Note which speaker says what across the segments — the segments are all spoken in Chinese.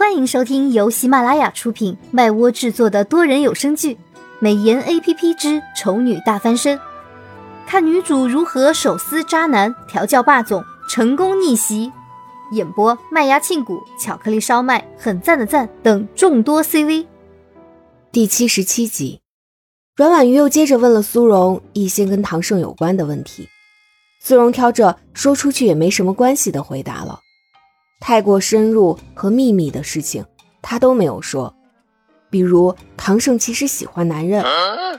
Speaker 1: 欢迎收听由喜马拉雅出品、麦窝制作的多人有声剧《美颜 A P P 之丑女大翻身》，看女主如何手撕渣男、调教霸总、成功逆袭。演播：麦芽庆谷、巧克力烧麦、很赞的赞等众多 C V。
Speaker 2: 第七十七集，阮婉瑜又接着问了苏荣一些跟唐盛有关的问题，苏荣挑着说出去也没什么关系的回答了。太过深入和秘密的事情，他都没有说，比如唐胜其实喜欢男人，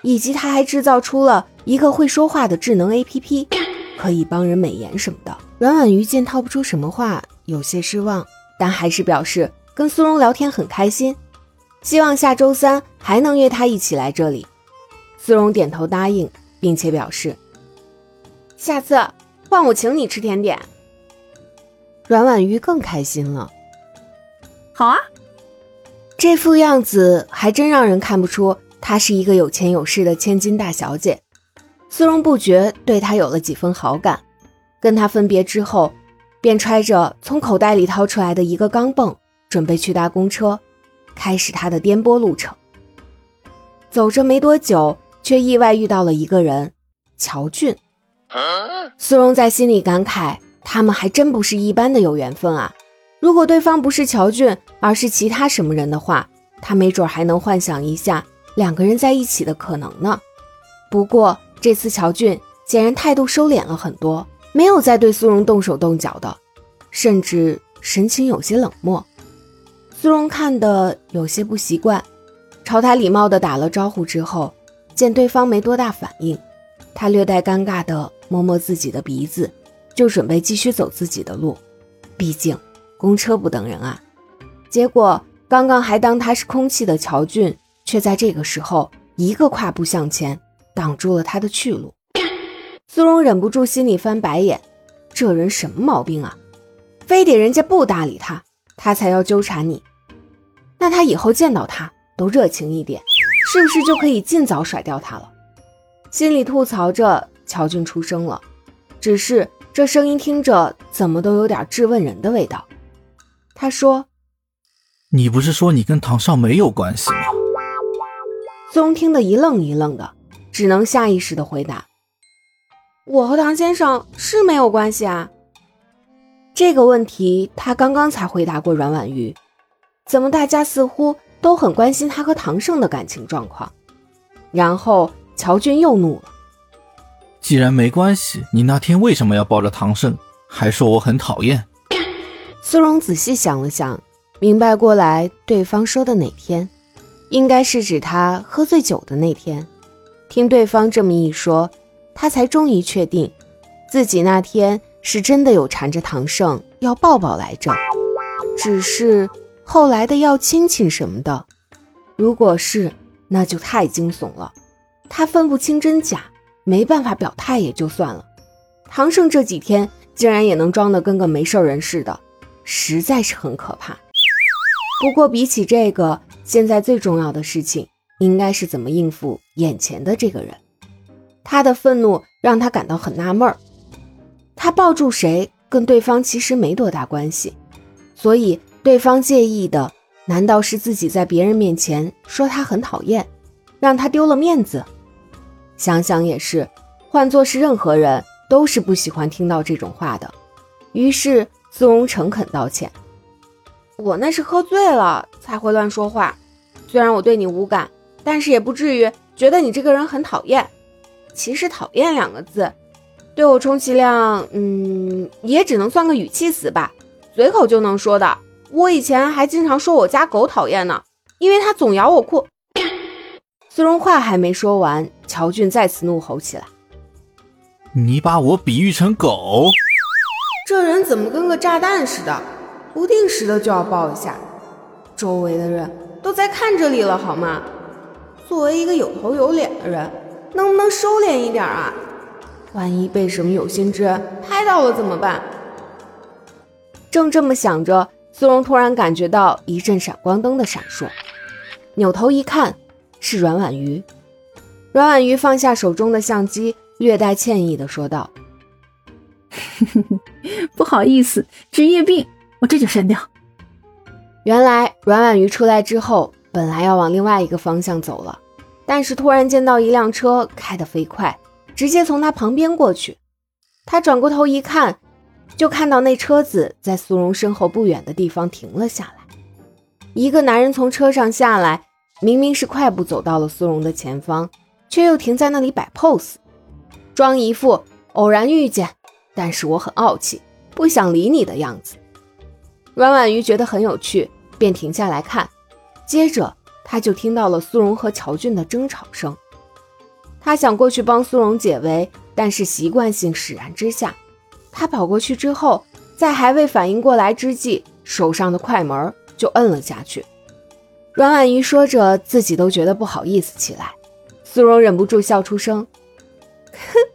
Speaker 2: 以及他还制造出了一个会说话的智能 APP，可以帮人美颜什么的。阮婉瑜见套不出什么话，有些失望，但还是表示跟苏荣聊天很开心，希望下周三还能约他一起来这里。苏荣点头答应，并且表示，下次换我请你吃甜点。阮婉瑜更开心了。
Speaker 3: 好啊，
Speaker 2: 这副样子还真让人看不出她是一个有钱有势的千金大小姐。苏荣不觉对她有了几分好感。跟她分别之后，便揣着从口袋里掏出来的一个钢镚，准备去搭公车，开始他的颠簸路程。走着没多久，却意外遇到了一个人——乔俊。苏荣在心里感慨。他们还真不是一般的有缘分啊！如果对方不是乔俊，而是其他什么人的话，他没准还能幻想一下两个人在一起的可能呢。不过这次乔俊显然态度收敛了很多，没有再对苏荣动手动脚的，甚至神情有些冷漠。苏荣看的有些不习惯，朝他礼貌的打了招呼之后，见对方没多大反应，他略带尴尬的摸摸自己的鼻子。就准备继续走自己的路，毕竟公车不等人啊。结果刚刚还当他是空气的乔俊，却在这个时候一个跨步向前，挡住了他的去路。苏荣忍不住心里翻白眼，这人什么毛病啊？非得人家不搭理他，他才要纠缠你。那他以后见到他都热情一点，是不是就可以尽早甩掉他了？心里吐槽着，乔俊出声了，只是。这声音听着怎么都有点质问人的味道。他说：“
Speaker 4: 你不是说你跟唐少没有关系吗？”
Speaker 2: 宗听得一愣一愣的，只能下意识的回答：“我和唐先生是没有关系啊。”这个问题他刚刚才回答过阮婉瑜，怎么大家似乎都很关心他和唐胜的感情状况？然后乔俊又怒了。
Speaker 4: 既然没关系，你那天为什么要抱着唐胜，还说我很讨厌？
Speaker 2: 苏荣仔细想了想，明白过来，对方说的哪天，应该是指他喝醉酒的那天。听对方这么一说，他才终于确定，自己那天是真的有缠着唐胜要抱抱来着。只是后来的要亲亲什么的，如果是，那就太惊悚了，他分不清真假。没办法表态也就算了，唐胜这几天竟然也能装得跟个没事人似的，实在是很可怕。不过比起这个，现在最重要的事情应该是怎么应付眼前的这个人。他的愤怒让他感到很纳闷儿，他抱住谁跟对方其实没多大关系，所以对方介意的难道是自己在别人面前说他很讨厌，让他丢了面子？想想也是，换做是任何人，都是不喜欢听到这种话的。于是苏荣诚恳道歉：“我那是喝醉了才会乱说话，虽然我对你无感，但是也不至于觉得你这个人很讨厌。其实‘讨厌’两个字，对我充其量，嗯，也只能算个语气词吧，随口就能说的。我以前还经常说我家狗讨厌呢，因为它总咬我裤。”苏荣话还没说完，乔俊再次怒吼起来：“
Speaker 4: 你把我比喻成狗？
Speaker 2: 这人怎么跟个炸弹似的，不定时的就要爆一下？周围的人都在看这里了，好吗？作为一个有头有脸的人，能不能收敛一点啊？万一被什么有心之人拍到了怎么办？”正这么想着，苏荣突然感觉到一阵闪光灯的闪烁，扭头一看。是阮婉瑜，阮婉瑜放下手中的相机，略带歉意的说道：“
Speaker 3: 不好意思，职业病，我这就删掉。”
Speaker 2: 原来阮婉瑜出来之后，本来要往另外一个方向走了，但是突然见到一辆车开得飞快，直接从他旁边过去。他转过头一看，就看到那车子在苏荣身后不远的地方停了下来。一个男人从车上下来，明明是快步走到了苏荣的前方，却又停在那里摆 pose，装一副偶然遇见，但是我很傲气，不想理你的样子。阮婉瑜觉得很有趣，便停下来看。接着，他就听到了苏荣和乔俊的争吵声。他想过去帮苏荣解围，但是习惯性使然之下，他跑过去之后，在还未反应过来之际，手上的快门就摁了下去。阮婉瑜说着，自己都觉得不好意思起来。苏荣忍不住笑出声：“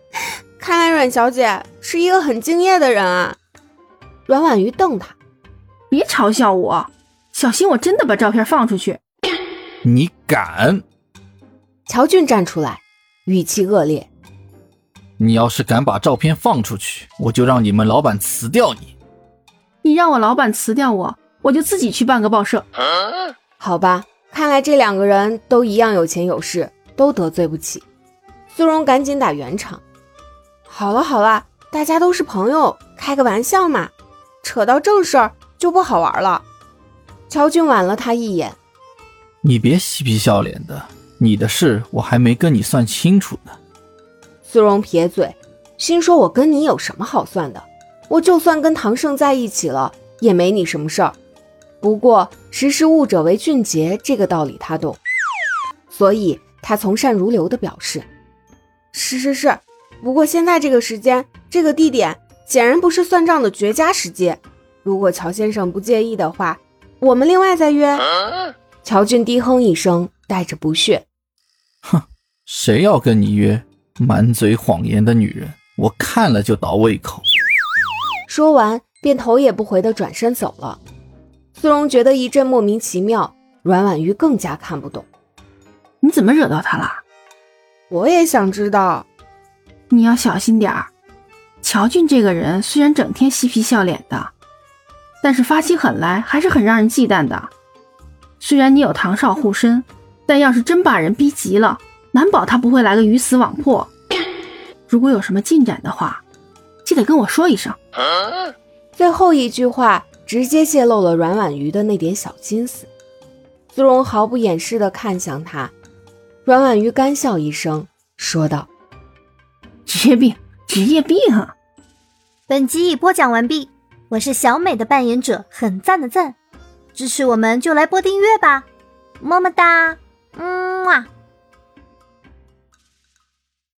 Speaker 2: 看来阮小姐是一个很敬业的人啊。”阮婉瑜瞪他。
Speaker 3: 别嘲笑我，小心我真的把照片放出去！
Speaker 4: 你敢？
Speaker 2: 乔俊站出来，语气恶劣：“
Speaker 4: 你要是敢把照片放出去，我就让你们老板辞掉你！
Speaker 3: 你让我老板辞掉我，我就自己去办个报社。”
Speaker 2: 好吧，看来这两个人都一样有钱有势，都得罪不起。苏荣赶紧打圆场：“好了好了，大家都是朋友，开个玩笑嘛，扯到正事儿。”就不好玩了。乔俊晚了他一眼，
Speaker 4: 你别嬉皮笑脸的，你的事我还没跟你算清楚呢。
Speaker 2: 苏荣撇嘴，心说：“我跟你有什么好算的？我就算跟唐胜在一起了，也没你什么事儿。不过识时务者为俊杰，这个道理他懂，所以他从善如流的表示：是是是。不过现在这个时间，这个地点，显然不是算账的绝佳时机。”如果乔先生不介意的话，我们另外再约。乔俊低哼一声，带着不屑：“
Speaker 4: 哼，谁要跟你约？满嘴谎言的女人，我看了就倒胃口。”
Speaker 2: 说完，便头也不回的转身走了。苏荣觉得一阵莫名其妙，阮婉瑜更加看不懂：“
Speaker 3: 你怎么惹到他了？”
Speaker 2: 我也想知道。
Speaker 3: 你要小心点儿。乔俊这个人虽然整天嬉皮笑脸的。但是发起狠来还是很让人忌惮的。虽然你有唐少护身，但要是真把人逼急了，难保他不会来个鱼死网破。如果有什么进展的话，记得跟我说一声。
Speaker 2: 最后一句话直接泄露了阮婉瑜的那点小心思。苏荣毫不掩饰地看向他，阮婉瑜干笑一声，说道：“
Speaker 3: 职业病，职业病啊。”
Speaker 1: 本集已播讲完毕。我是小美的扮演者，很赞的赞，支持我们就来播订阅吧，么么哒，嗯啊。